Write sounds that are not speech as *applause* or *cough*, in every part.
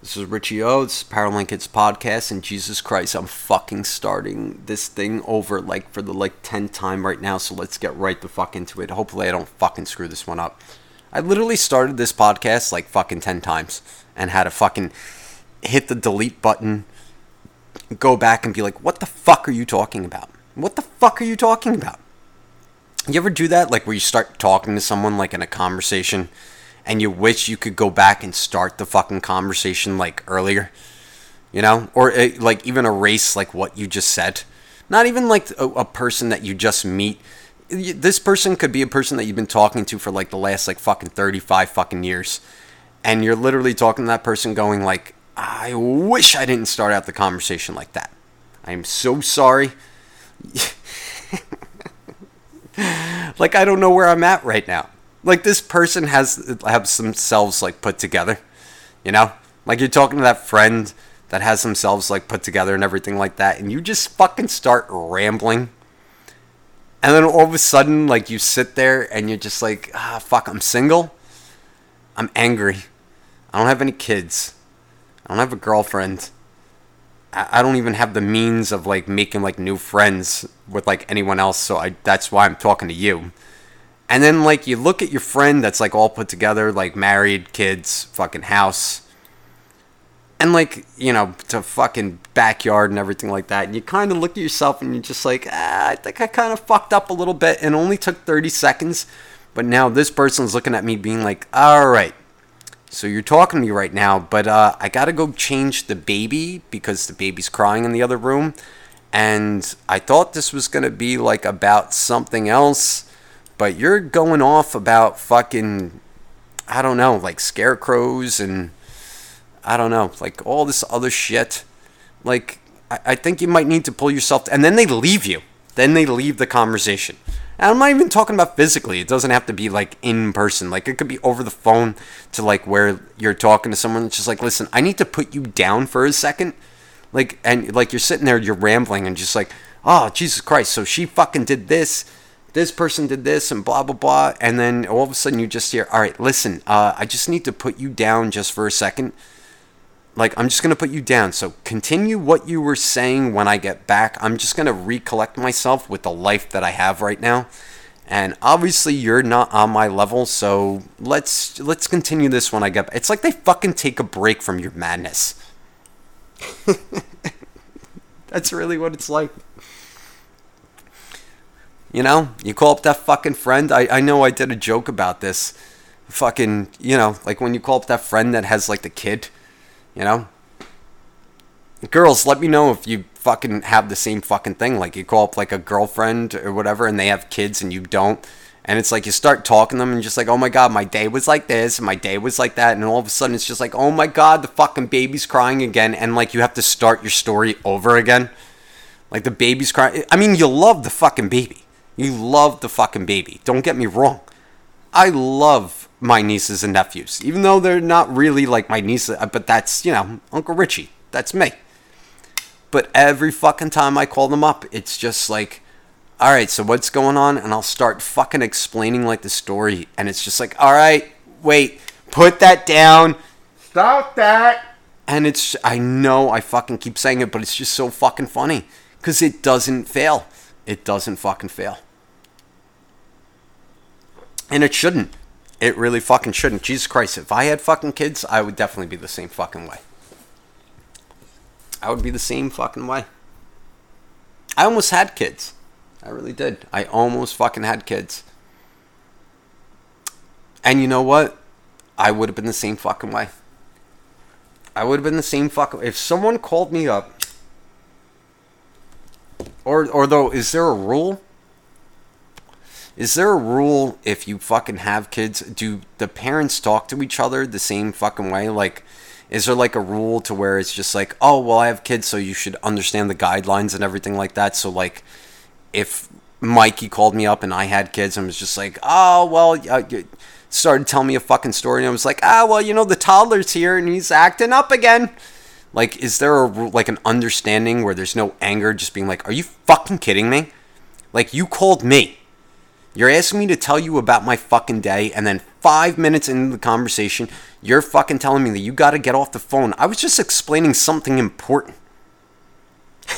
This is Richie O. This is Paralink Kids podcast, and Jesus Christ, I'm fucking starting this thing over like for the like tenth time right now. So let's get right the fuck into it. Hopefully, I don't fucking screw this one up. I literally started this podcast like fucking ten times and had to fucking hit the delete button, go back and be like, "What the fuck are you talking about? What the fuck are you talking about?" You ever do that? Like where you start talking to someone like in a conversation and you wish you could go back and start the fucking conversation like earlier, you know, or uh, like even erase like what you just said. Not even like a, a, person that you just meet. This person could be a person that you've been talking to for like the last like fucking 35 fucking years. And you're literally talking to that person going like, I wish I didn't start out the conversation like that. I'm so sorry. *laughs* like I don't know where I'm at right now like this person has have themselves like put together, you know? Like you're talking to that friend that has themselves like put together and everything like that, and you just fucking start rambling. And then all of a sudden, like you sit there and you're just like, ah, fuck, I'm single. I'm angry. I don't have any kids. I don't have a girlfriend. I don't even have the means of like making like new friends with like anyone else. So I that's why I'm talking to you. And then like you look at your friend that's like all put together, like married, kids, fucking house. And like, you know, to fucking backyard and everything like that. And you kind of look at yourself and you're just like, ah, I think I kind of fucked up a little bit and only took 30 seconds. But now this person's looking at me being like, all right, so you're talking to me right now, but uh, I gotta go change the baby because the baby's crying in the other room. And I thought this was gonna be like about something else but you're going off about fucking, I don't know, like scarecrows and I don't know, like all this other shit. Like, I, I think you might need to pull yourself. And then they leave you. Then they leave the conversation. And I'm not even talking about physically. It doesn't have to be like in person. Like it could be over the phone to like where you're talking to someone. It's just like, listen, I need to put you down for a second. Like and like you're sitting there, you're rambling and just like, oh Jesus Christ. So she fucking did this this person did this and blah blah blah. And then all of a sudden you just hear all right listen uh, i just need to put you down just for a second. Like i'm just going to put you down. So continue what you were saying when i get back. I'm just going to recollect myself with the life that i have right now. And obviously you're not on my level so let's let's continue this when i get back. it's like they fucking take a break from your madness. *laughs* That's really what it's like you know, you call up that fucking friend. I, I know I did a joke about this. Fucking, you know, like when you call up that friend that has like the kid, you know? Girls, let me know if you fucking have the same fucking thing. Like you call up like a girlfriend or whatever and they have kids and you don't. And it's like you start talking to them and just like, oh my god, my day was like this and my day was like that. And all of a sudden it's just like, oh my god, the fucking baby's crying again. And like you have to start your story over again. Like the baby's crying. I mean, you love the fucking baby you love the fucking baby. Don't get me wrong. I love my nieces and nephews, even though they're not really like my nieces, uh, but that's, you know, Uncle Richie. That's me. But every fucking time I call them up, it's just like, all right, so what's going on? And I'll start fucking explaining like the story. And it's just like, all right, wait, put that down. Stop that. And it's, I know I fucking keep saying it, but it's just so fucking funny because it doesn't fail. It doesn't fucking fail. And it shouldn't. It really fucking shouldn't. Jesus Christ, if I had fucking kids, I would definitely be the same fucking way. I would be the same fucking way. I almost had kids. I really did. I almost fucking had kids. And you know what? I would have been the same fucking way. I would have been the same fucking if someone called me up or or though is there a rule is there a rule if you fucking have kids? Do the parents talk to each other the same fucking way? Like, is there like a rule to where it's just like, oh, well, I have kids, so you should understand the guidelines and everything like that? So, like, if Mikey called me up and I had kids and was just like, oh, well, uh, started telling me a fucking story, and I was like, ah, well, you know, the toddler's here and he's acting up again. Like, is there a like an understanding where there's no anger, just being like, are you fucking kidding me? Like, you called me you're asking me to tell you about my fucking day, and then five minutes into the conversation, You're fucking telling me that you got to get off the phone. I was just explaining something important. *laughs*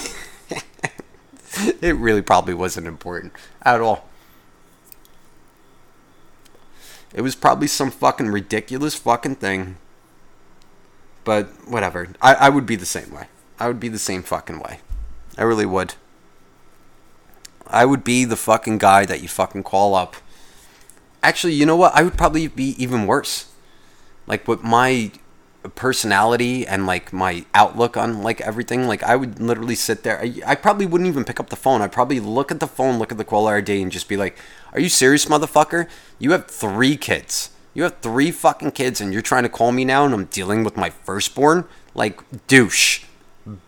it really probably wasn't important at all. It was probably some fucking ridiculous fucking thing. But whatever. I, I would be the same way. I would be the same fucking way. I really would. I would be the fucking guy that you fucking call up. Actually, you know what? I would probably be even worse. Like with my personality and like my outlook on like everything, like I would literally sit there. I, I probably wouldn't even pick up the phone. I'd probably look at the phone, look at the caller ID, and just be like, "Are you serious, motherfucker? You have three kids. You have three fucking kids, and you're trying to call me now, and I'm dealing with my firstborn. Like douche,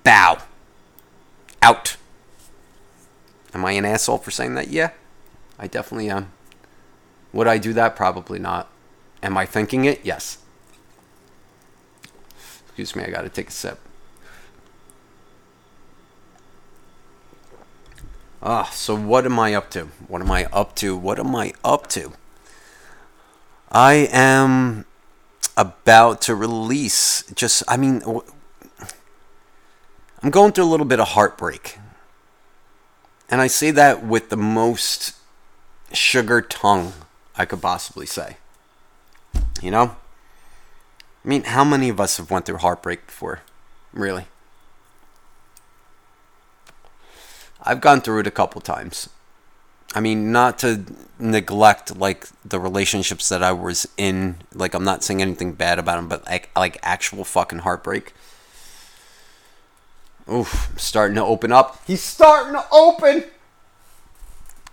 bow, out." Am I an asshole for saying that? Yeah, I definitely am. Would I do that? Probably not. Am I thinking it? Yes. Excuse me, I gotta take a sip. Ah, so what am I up to? What am I up to? What am I up to? I am about to release just, I mean, I'm going through a little bit of heartbreak. And I say that with the most sugar tongue I could possibly say. You know? I mean, how many of us have went through heartbreak before? Really? I've gone through it a couple times. I mean, not to neglect like the relationships that I was in. Like, I'm not saying anything bad about them, but like, like actual fucking heartbreak. Oof, starting to open up. He's starting to open.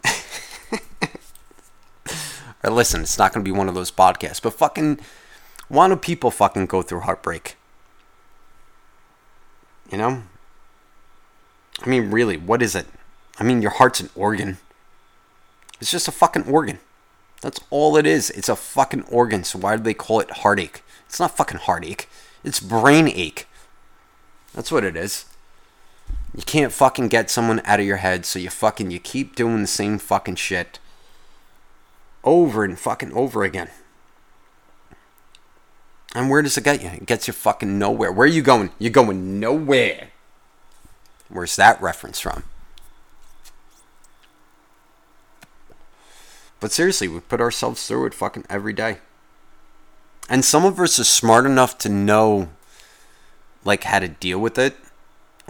*laughs* or listen, it's not going to be one of those podcasts, but fucking, why do people fucking go through heartbreak? You know? I mean, really, what is it? I mean, your heart's an organ. It's just a fucking organ. That's all it is. It's a fucking organ. So why do they call it heartache? It's not fucking heartache. It's brain ache. That's what it is. You can't fucking get someone out of your head, so you fucking you keep doing the same fucking shit over and fucking over again. And where does it get you? It gets you fucking nowhere. Where are you going? You're going nowhere. Where's that reference from? But seriously, we put ourselves through it fucking every day. And some of us are smart enough to know like how to deal with it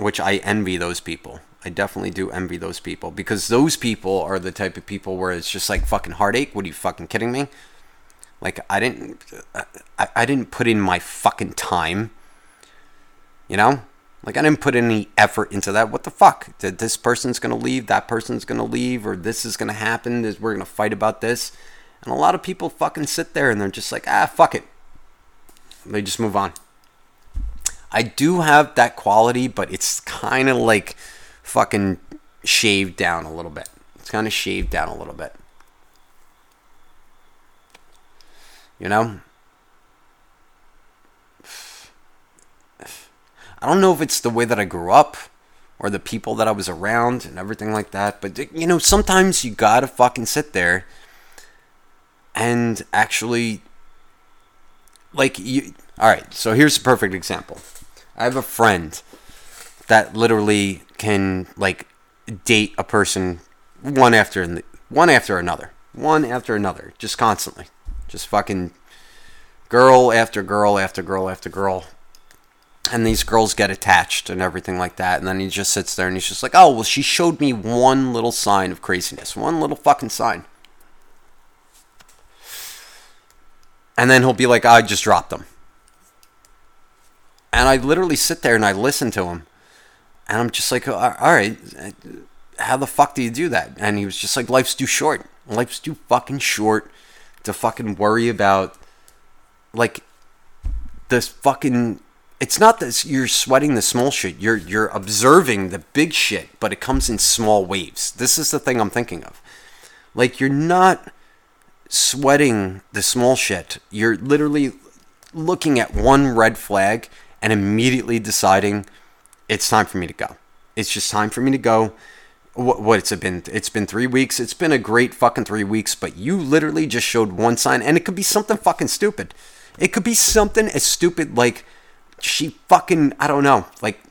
which I envy those people. I definitely do envy those people because those people are the type of people where it's just like fucking heartache. What are you fucking kidding me? Like I didn't, I, I didn't put in my fucking time. You know, like I didn't put any effort into that. What the fuck? That this person's gonna leave, that person's gonna leave, or this is gonna happen. Is we're gonna fight about this, and a lot of people fucking sit there and they're just like, ah, fuck it. They just move on. I do have that quality, but it's kind of like fucking shaved down a little bit. It's kind of shaved down a little bit. You know? I don't know if it's the way that I grew up or the people that I was around and everything like that, but you know, sometimes you gotta fucking sit there and actually like you all right so here's a perfect example I have a friend that literally can like date a person one after one after another, one after another, just constantly, just fucking girl after girl after girl after girl. And these girls get attached and everything like that. And then he just sits there and he's just like, oh, well, she showed me one little sign of craziness. One little fucking sign. And then he'll be like, I just dropped them. And I literally sit there and I listen to him. And I'm just like, all right, how the fuck do you do that? And he was just like, life's too short. Life's too fucking short to fucking worry about, like, this fucking. It's not that you're sweating the small shit. You're you're observing the big shit, but it comes in small waves. This is the thing I'm thinking of. Like you're not sweating the small shit. You're literally looking at one red flag and immediately deciding it's time for me to go. It's just time for me to go. What, what it's been? It's been three weeks. It's been a great fucking three weeks, but you literally just showed one sign, and it could be something fucking stupid. It could be something as stupid like she fucking I don't know, like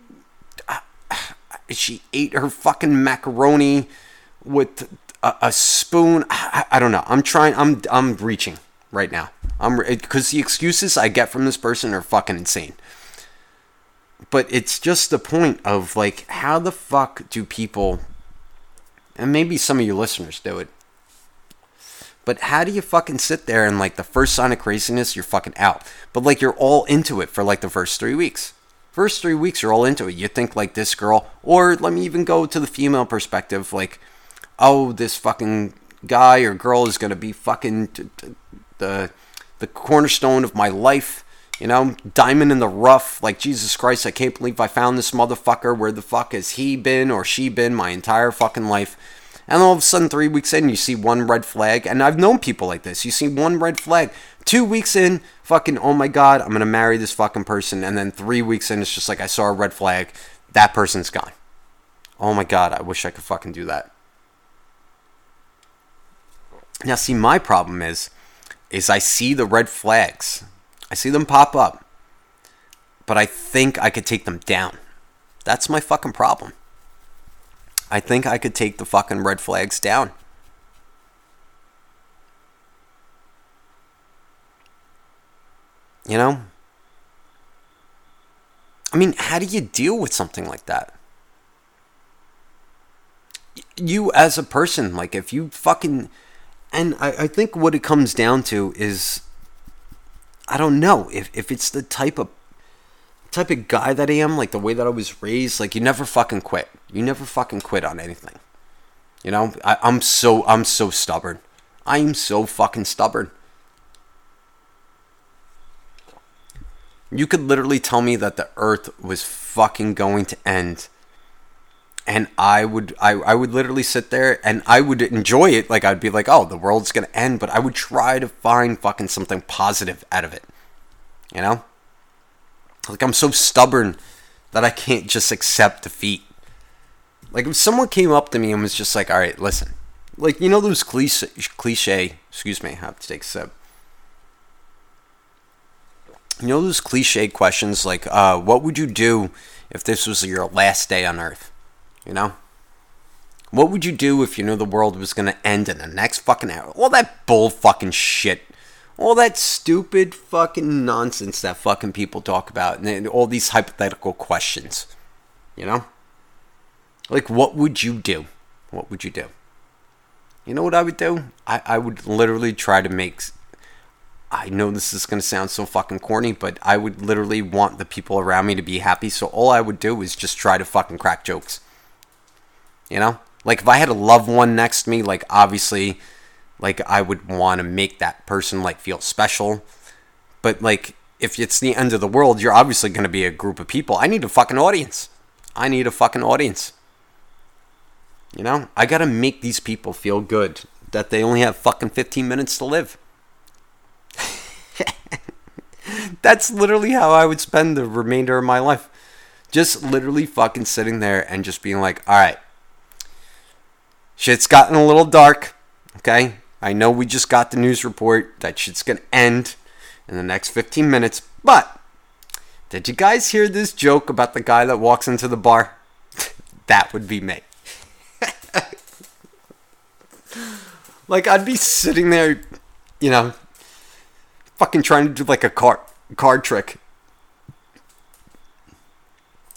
*sighs* she ate her fucking macaroni with a, a spoon. I, I, don't know. I'm trying. I'm I'm reaching right now. I'm because the excuses I get from this person are fucking insane. But it's just the point of like, how the fuck do people, and maybe some of you listeners do it, but how do you fucking sit there and like the first sign of craziness, you're fucking out. But like you're all into it for like the first three weeks. First three weeks, you're all into it. You think like this girl, or let me even go to the female perspective, like, oh, this fucking guy or girl is gonna be fucking t- t- the the cornerstone of my life. You know, diamond in the rough. Like Jesus Christ, I can't believe I found this motherfucker. Where the fuck has he been or she been my entire fucking life? And all of a sudden, three weeks in, you see one red flag. And I've known people like this. You see one red flag. Two weeks in, fucking, oh my God, I'm going to marry this fucking person. And then three weeks in, it's just like I saw a red flag. That person's gone. Oh my God, I wish I could fucking do that. Now, see, my problem is, is I see the red flags. I see them pop up. But I think I could take them down. That's my fucking problem. I think I could take the fucking red flags down. You know? I mean, how do you deal with something like that? You as a person, like if you fucking and I, I think what it comes down to is I don't know if, if it's the type of type of guy that I am, like the way that I was raised, like you never fucking quit. You never fucking quit on anything. You know, I, I'm so I'm so stubborn. I'm so fucking stubborn. You could literally tell me that the earth was fucking going to end. And I would I, I would literally sit there and I would enjoy it. Like I'd be like, oh, the world's gonna end, but I would try to find fucking something positive out of it. You know? Like I'm so stubborn that I can't just accept defeat. Like if someone came up to me and was just like, "All right, listen," like you know those cliche, cliche. Excuse me, I have to take a sip. You know those cliche questions like, uh, "What would you do if this was your last day on Earth?" You know. What would you do if you knew the world was gonna end in the next fucking hour? All that bull fucking shit all that stupid fucking nonsense that fucking people talk about and all these hypothetical questions. You know? Like, what would you do? What would you do? You know what I would do? I, I would literally try to make. I know this is going to sound so fucking corny, but I would literally want the people around me to be happy. So all I would do is just try to fucking crack jokes. You know? Like, if I had a loved one next to me, like, obviously like I would want to make that person like feel special. But like if it's the end of the world, you're obviously going to be a group of people. I need a fucking audience. I need a fucking audience. You know, I got to make these people feel good that they only have fucking 15 minutes to live. *laughs* That's literally how I would spend the remainder of my life. Just literally fucking sitting there and just being like, all right, shit's gotten a little dark. Okay. I know we just got the news report that shit's going to end in the next 15 minutes, but did you guys hear this joke about the guy that walks into the bar? *laughs* that would be me. *laughs* like, I'd be sitting there, you know, fucking trying to do like a card, card trick.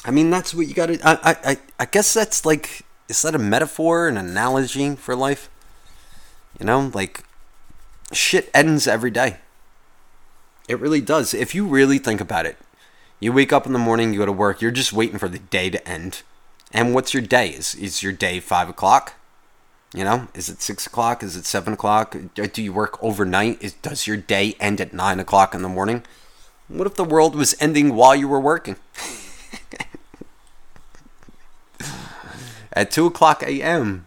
I mean, that's what you gotta. I, I, I guess that's like, is that a metaphor, an analogy for life? You know, like shit ends every day. It really does. If you really think about it, you wake up in the morning, you go to work, you're just waiting for the day to end. And what's your day? Is is your day five o'clock? You know, is it six o'clock? Is it seven o'clock? Uh, do you work overnight? Is does your day end at nine o'clock in the morning? What if the world was ending while you were working? *laughs* at two o'clock a.m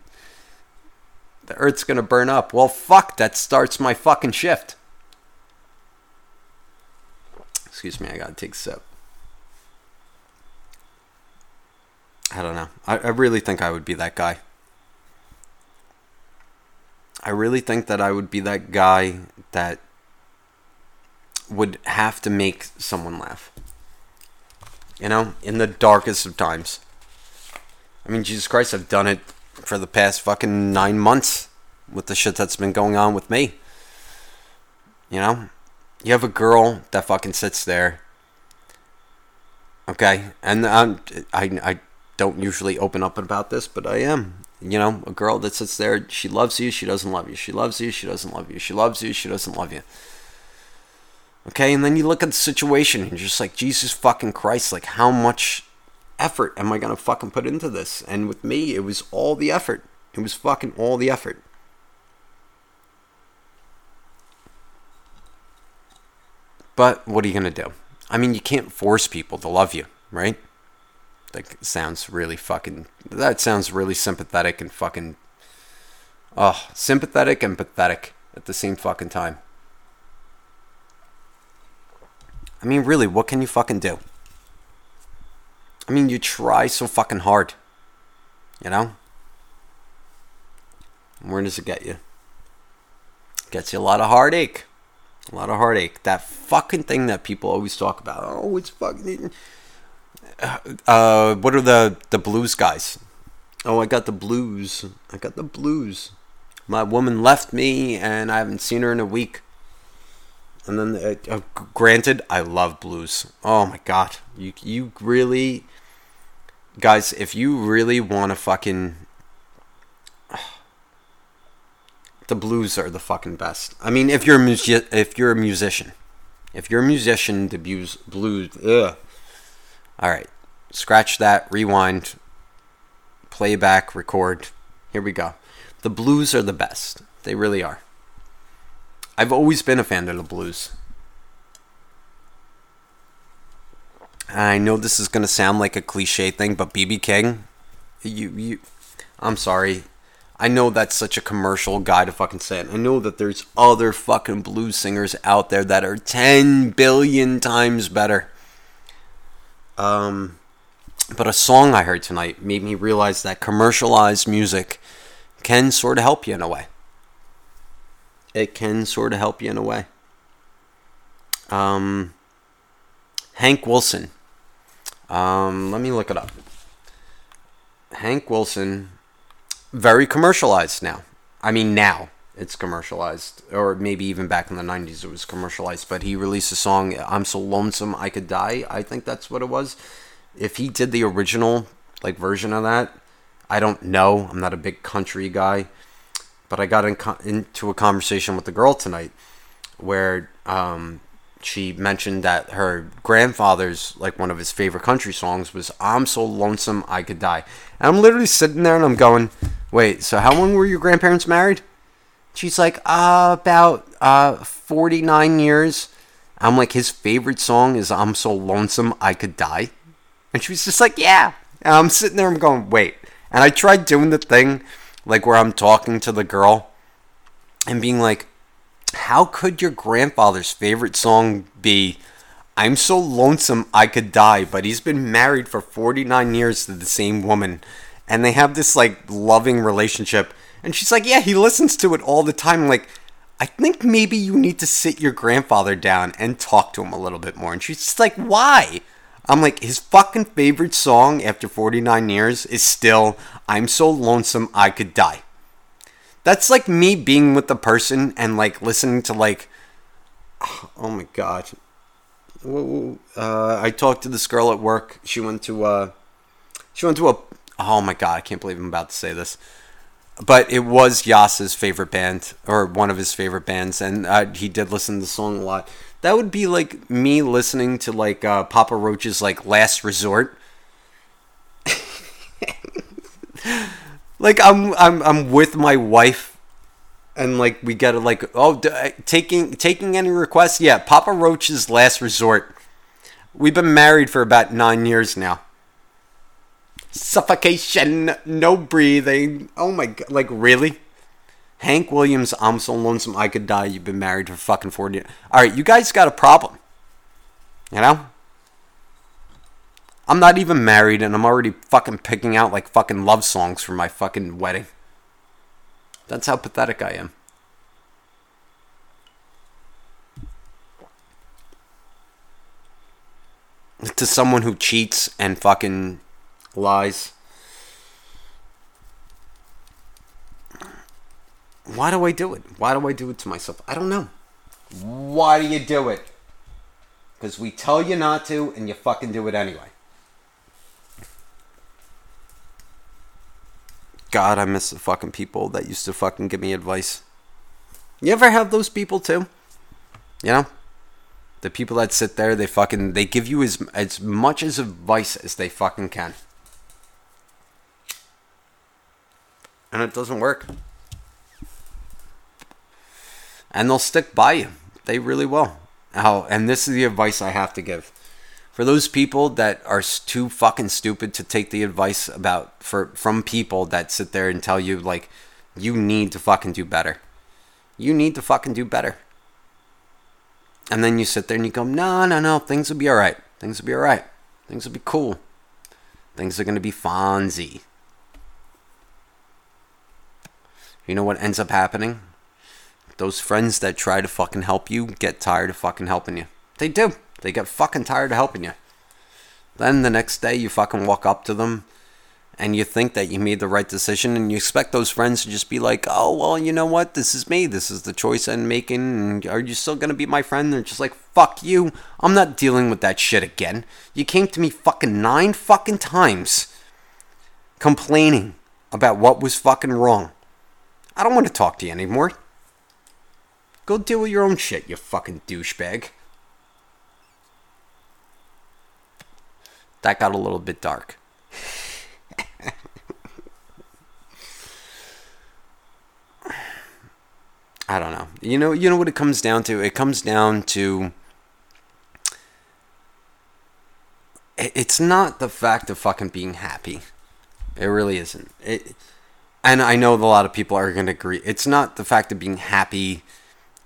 the earth's gonna burn up. Well, fuck, that starts my fucking shift. Excuse me, I gotta take a sip. I don't know. I, I really think I would be that guy. I really think that I would be that guy that would have to make someone laugh. You know, in the darkest of times. I mean, Jesus Christ, I've done it for the past fucking nine months with the shit that's been going on with me. You know? You have a girl that fucking sits there. Okay? And I'm, I, I don't usually open up about this, but I am. You know, a girl that sits there, she loves you, she doesn't love you. She loves you, she doesn't love you. She loves you, she doesn't love you. Okay, and then you look at the situation and you're just like, Jesus fucking Christ, like how much effort am I gonna fucking put into this? And with me, it was all the effort. It was fucking all the effort. But what are you gonna do? I mean, you can't force people to love you, right? Like, sounds really fucking. That sounds really sympathetic and fucking. Oh, sympathetic and pathetic at the same fucking time. I mean, really, what can you fucking do? I mean, you try so fucking hard. You know? Where does it get you? Gets you a lot of heartache. A lot of heartache. That fucking thing that people always talk about. Oh, it's fucking. Uh, what are the the blues guys? Oh, I got the blues. I got the blues. My woman left me, and I haven't seen her in a week. And then, uh, uh, granted, I love blues. Oh my god, you you really, guys, if you really want to fucking, *sighs* the blues are the fucking best. I mean, if you're a if you're a musician, if you're a musician, the blues blues. Ugh. All right, scratch that. Rewind. Playback. Record. Here we go. The blues are the best. They really are. I've always been a fan of the blues. I know this is gonna sound like a cliche thing, but BB King, you you, I'm sorry. I know that's such a commercial guy to fucking say it. I know that there's other fucking blues singers out there that are 10 billion times better. Um, but a song I heard tonight made me realize that commercialized music can sort of help you in a way it can sort of help you in a way. Um, Hank Wilson. Um, let me look it up. Hank Wilson, very commercialized now. I mean, now it's commercialized, or maybe even back in the 90s it was commercialized. But he released a song, I'm So Lonesome I Could Die. I think that's what it was. If he did the original like version of that, I don't know. I'm not a big country guy but I got in co- into a conversation with the girl tonight where um, she mentioned that her grandfather's like one of his favorite country songs was "I'm so lonesome I could die." And I'm literally sitting there and I'm going, "Wait, so how long were your grandparents married?" She's like, uh, "About uh, 49 years." I'm like, "His favorite song is "I'm so lonesome I could die," and she was just like, "Yeah." And I'm sitting there, I'm going, "Wait," and I tried doing the thing like where I'm talking to the girl and being like, how could your grandfather's favorite song be I'm so lonesome I could die, but he's been married for 49 years to the same woman and they have this like loving relationship. And she's like, "Yeah, he listens to it all the time." like, I think maybe you need to sit your grandfather down and talk to him a little bit more. And she's like, "Why?" I'm like, his fucking favorite song after 49 years is still I'm So Lonesome I Could Die. That's like me being with the person and like listening to like, *sighs* oh my god. Uh, I talked to this girl at work. She went to uh, she went to a. Oh my god! I can't believe I'm about to say this, but it was Yas's favorite band or one of his favorite bands, and uh, he did listen to the song a lot. That would be like me listening to like uh, Papa Roach's like Last Resort. *laughs* *laughs* like I'm I'm I'm with my wife and like we it like oh d- uh, taking taking any requests yeah Papa Roach's Last Resort. We've been married for about 9 years now. Suffocation, no breathing. Oh my god, like really? Hank Williams, I'm so lonesome I could die. You've been married for fucking 40. All right, you guys got a problem. You know? I'm not even married and I'm already fucking picking out like fucking love songs for my fucking wedding. That's how pathetic I am. to someone who cheats and fucking lies. Why do I do it? Why do I do it to myself? I don't know. Why do you do it? Because we tell you not to and you fucking do it anyway. God, I miss the fucking people that used to fucking give me advice. You ever have those people too? You know? The people that sit there, they fucking they give you as as much as advice as they fucking can. And it doesn't work. And they'll stick by you. They really will. How and this is the advice I have to give. For those people that are too fucking stupid to take the advice about for from people that sit there and tell you like you need to fucking do better. You need to fucking do better. And then you sit there and you go, no, no, no, things will be all right. Things will be all right. Things will be cool. Things are going to be Fonzie. You know what ends up happening? Those friends that try to fucking help you get tired of fucking helping you. They do. They get fucking tired of helping you. Then the next day you fucking walk up to them and you think that you made the right decision and you expect those friends to just be like, oh, well, you know what? This is me. This is the choice I'm making. Are you still going to be my friend? They're just like, fuck you. I'm not dealing with that shit again. You came to me fucking nine fucking times complaining about what was fucking wrong. I don't want to talk to you anymore. Go deal with your own shit, you fucking douchebag. That got a little bit dark. *laughs* I don't know. You know, you know what it comes down to? It comes down to it's not the fact of fucking being happy. It really isn't. It and I know a lot of people are going to agree. It's not the fact of being happy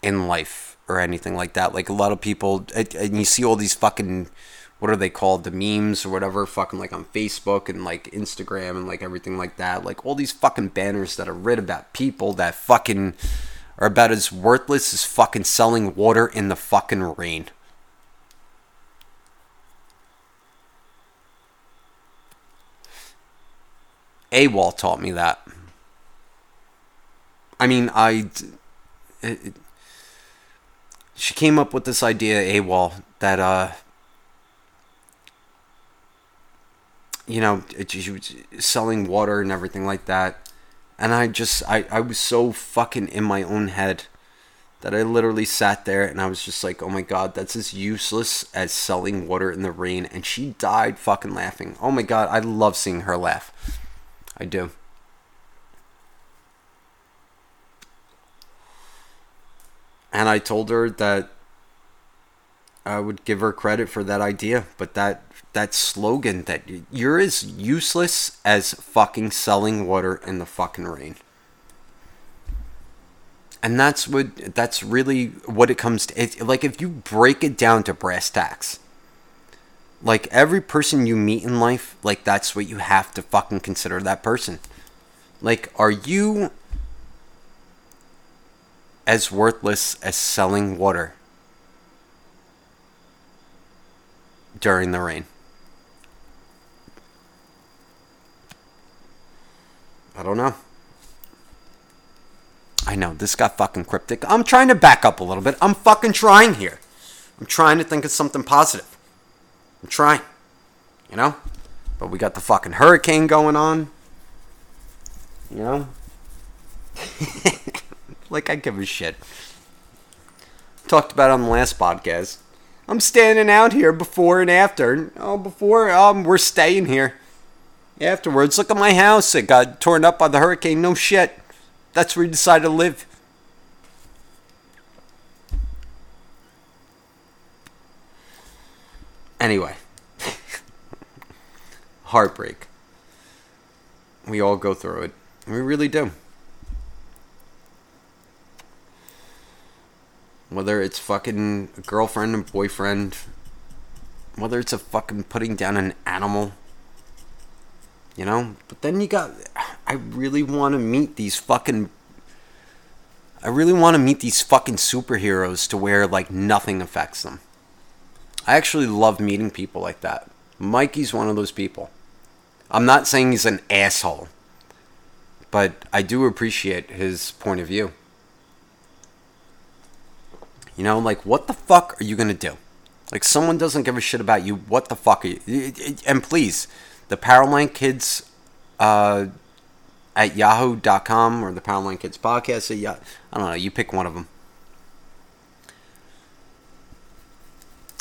in life or anything like that. Like a lot of people and you see all these fucking what are they called the memes or whatever fucking like on facebook and like instagram and like everything like that like all these fucking banners that are written about people that fucking are about as worthless as fucking selling water in the fucking rain. AWOL taught me that. I mean, I. She came up with this idea, AWOL, that, uh. You know, selling water and everything like that and I just I, I was so fucking in my own head that I literally sat there and I was just like, oh my god, that's as useless as selling water in the rain. And she died fucking laughing. Oh my god, I love seeing her laugh. I do. And I told her that I would give her credit for that idea, but that that slogan that you're as useless as fucking selling water in the fucking rain. And that's what that's really what it comes to. It, like if you break it down to brass tacks, like every person you meet in life, like that's what you have to fucking consider that person. Like, are you as worthless as selling water during the rain? I don't know. I know, this got fucking cryptic. I'm trying to back up a little bit. I'm fucking trying here. I'm trying to think of something positive. I'm trying. You know? But we got the fucking hurricane going on. You know? *laughs* like I give a shit. Talked about on the last podcast. I'm standing out here before and after. Oh, before um we're staying here. Afterwards, look at my house. It got torn up by the hurricane. No shit. That's where he decided to live. Anyway, *laughs* heartbreak. We all go through it. We really do. Whether it's fucking girlfriend and boyfriend, whether it's a fucking putting down an animal you know? But then you got. I really want to meet these fucking. I really want to meet these fucking superheroes to where, like, nothing affects them. I actually love meeting people like that. Mikey's one of those people. I'm not saying he's an asshole, but I do appreciate his point of view. You know, like, what the fuck are you gonna do? Like, someone doesn't give a shit about you. What the fuck are you? And please, the Powerline Kids uh, at yahoo.com or the Powerline Kids podcast. At I don't know. You pick one of them.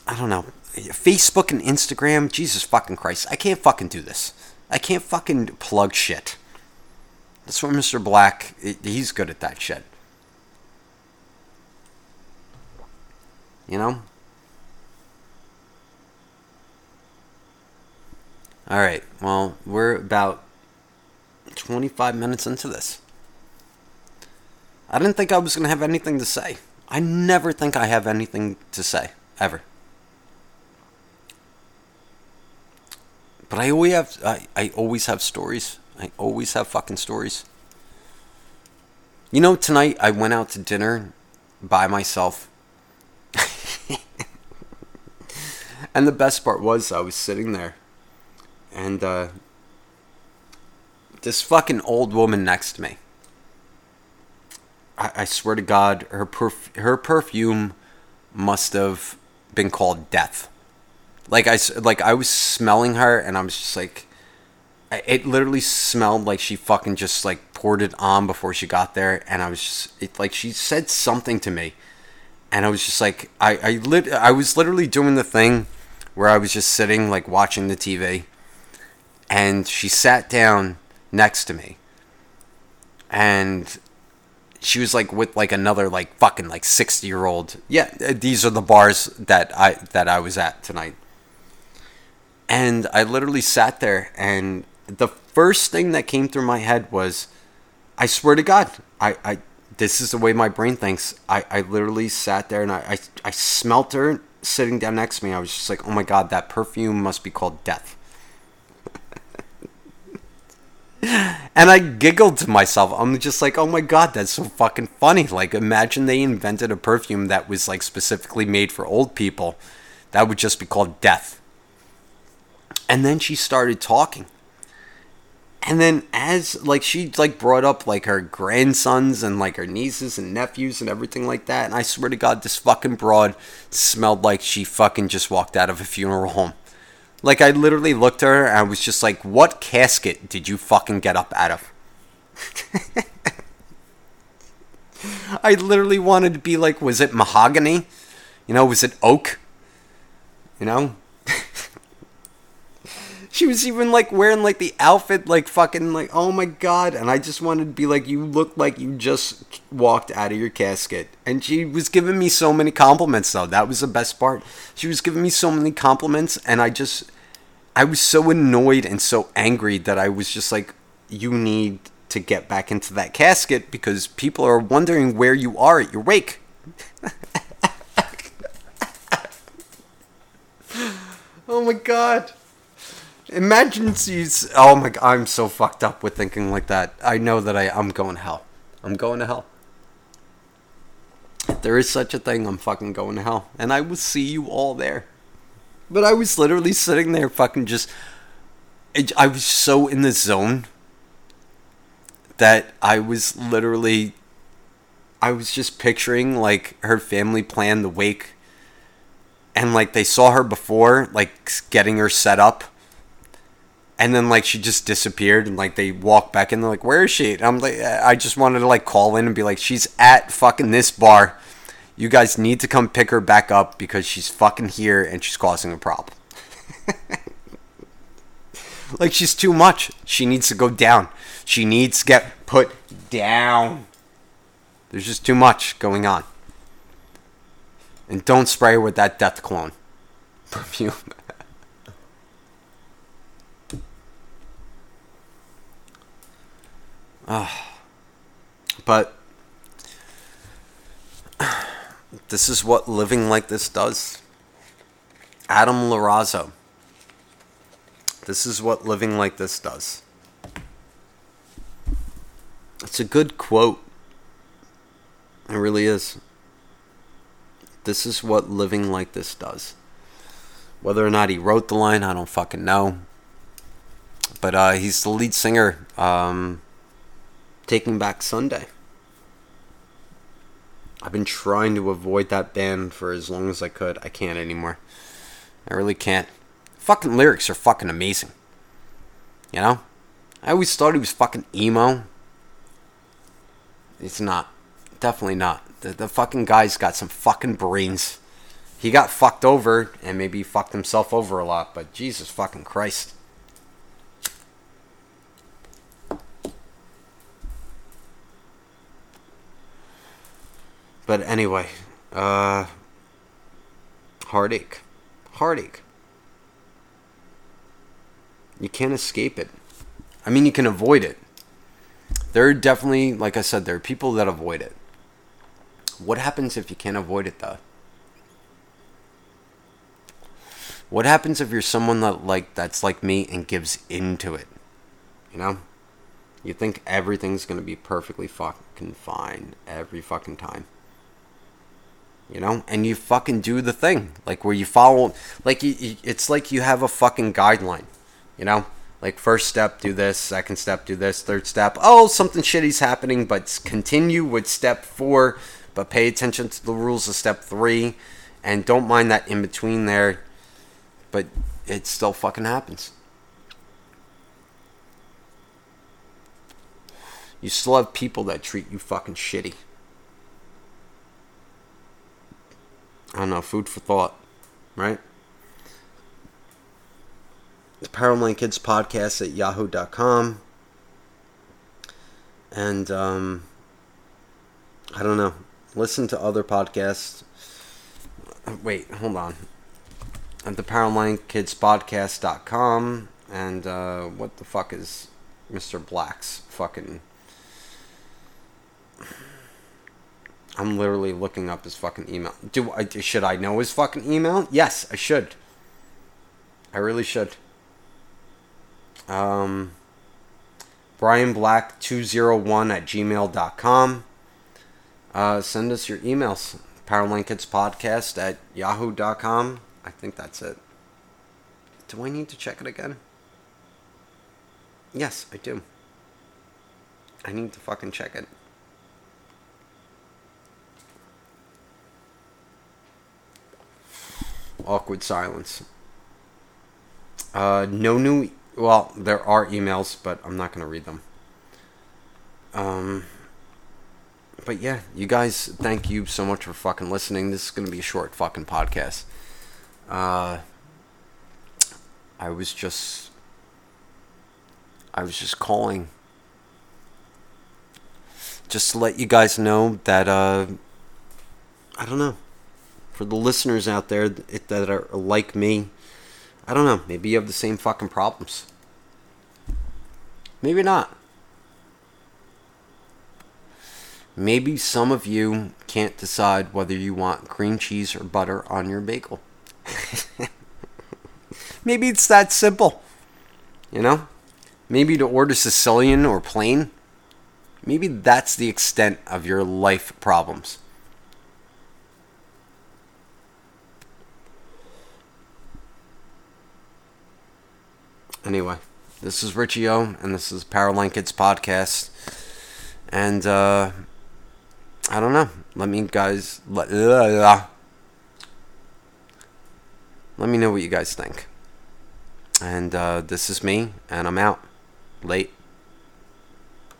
I don't know. Facebook and Instagram. Jesus fucking Christ. I can't fucking do this. I can't fucking plug shit. That's what Mr. Black, he's good at that shit. You know? Alright, well, we're about 25 minutes into this. I didn't think I was going to have anything to say. I never think I have anything to say, ever. But I always have I, I always have stories. I always have fucking stories. You know, tonight I went out to dinner by myself. *laughs* and the best part was I was sitting there and uh, this fucking old woman next to me. I, I swear to God, her perf- her perfume must have been called death. Like I like I was smelling her, and I was just like, it literally smelled like she fucking just like poured it on before she got there, and I was just it, like she said something to me, and I was just like I I lit I was literally doing the thing where I was just sitting like watching the TV, and she sat down next to me, and she was like with like another like fucking like 60 year old yeah uh, these are the bars that i that i was at tonight and I literally sat there, and the first thing that came through my head was, I swear to God, I, I this is the way my brain thinks. I, I literally sat there and I, I, I smelt her sitting down next to me. I was just like, oh my God, that perfume must be called death. And I giggled to myself. I'm just like, oh my god, that's so fucking funny. Like, imagine they invented a perfume that was like specifically made for old people. That would just be called death. And then she started talking. And then as like she like brought up like her grandsons and like her nieces and nephews and everything like that. And I swear to God, this fucking broad smelled like she fucking just walked out of a funeral home. Like I literally looked at her and I was just like, what casket did you fucking get up out of? *laughs* I literally wanted to be like, was it mahogany? You know, was it oak? You know? She was even like wearing like the outfit like fucking like oh my god. And i just wanted to be like you look like you just walked out of your casket. And she was giving me so many compliments though. That was the best part. She was giving me so many compliments and i just i was so annoyed and so angry that i was just like you need to get back into that casket because people are wondering where you are at your wake. *laughs* Oh my god Imagine she's. Oh my god, I'm so fucked up with thinking like that. I know that I, I'm going to hell. I'm going to hell. If there is such a thing, I'm fucking going to hell. And I will see you all there. But I was literally sitting there fucking just. I was so in the zone that I was literally. I was just picturing like her family plan the wake. And like they saw her before, like getting her set up and then like she just disappeared and like they walk back and they're like where is she? And i'm like i just wanted to like call in and be like she's at fucking this bar. You guys need to come pick her back up because she's fucking here and she's causing a problem. *laughs* Like she's too much. She needs to go down. She needs to get put down. There's just too much going on. And don't spray her with that death clone *laughs* perfume Uh, but this is what living like this does. Adam Lazzara. This is what living like this does. It's a good quote. It really is. This is what living like this does. Whether or not he wrote the line, I don't fucking know. But uh, he's the lead singer, um, Taking Back Sunday. I've been trying to avoid that band for as long as I could. I can't anymore. I really can't. Fucking lyrics are fucking amazing. You know? I always thought he was fucking emo. It's not. Definitely not. The, the fucking guy's got some fucking brains. He got fucked over, and maybe he fucked himself over a lot, but Jesus fucking Christ. But anyway, uh, heartache. Heartache. You can't escape it. I mean, you can avoid it. There are definitely, like I said, there are people that avoid it. What happens if you can't avoid it, though? What happens if you're someone that like that's like me and gives into it? You know? You think everything's gonna be perfectly fucking fine every fucking time. You know? And you fucking do the thing. Like where you follow like you, you, it's like you have a fucking guideline. You know? Like first step, do this. Second step, do this. Third step, oh, something shitty's happening, but continue with step four. But pay attention to the rules of step three, and don't mind that in between there. But it still fucking happens. You still have people that treat you fucking shitty. I don't know, food for thought, right? the Powerline Kids podcast at yahoo.com. And um, I don't know. Listen to other podcasts. Wait, hold on. At the Powerline Kids podcast.com. And uh, what the fuck is Mr. Black's fucking. I'm literally looking up his fucking email. Do I should I know his fucking email? Yes, I should. I really should. Um, Brian Black 201 at gmail.com. Uh, send us your emails. Podcast at yahoo.com. I think that's it. Do I need to check it again? Yes, I do. I need to fucking check it. Awkward silence. Uh, no new well, there are emails, but I'm not going to read them. Um, but yeah, you guys, thank you so much for fucking listening. This is going to be a short fucking podcast. Uh, I was just, I was just calling, just to let you guys know that, uh, I don't know, for the listeners out there that are like me, I don't know. Maybe you have the same fucking problems. Maybe not. Maybe some of you can't decide whether you want cream cheese or butter on your bagel. *laughs* Maybe it's that simple. You know? Maybe to order Sicilian or plain. Maybe that's the extent of your life problems. Anyway, this is Richie O, and this is Powerline Kids Podcast. And, uh, I don't know. Let me, guys, let, let me know what you guys think. And, uh, this is me, and I'm out. Late.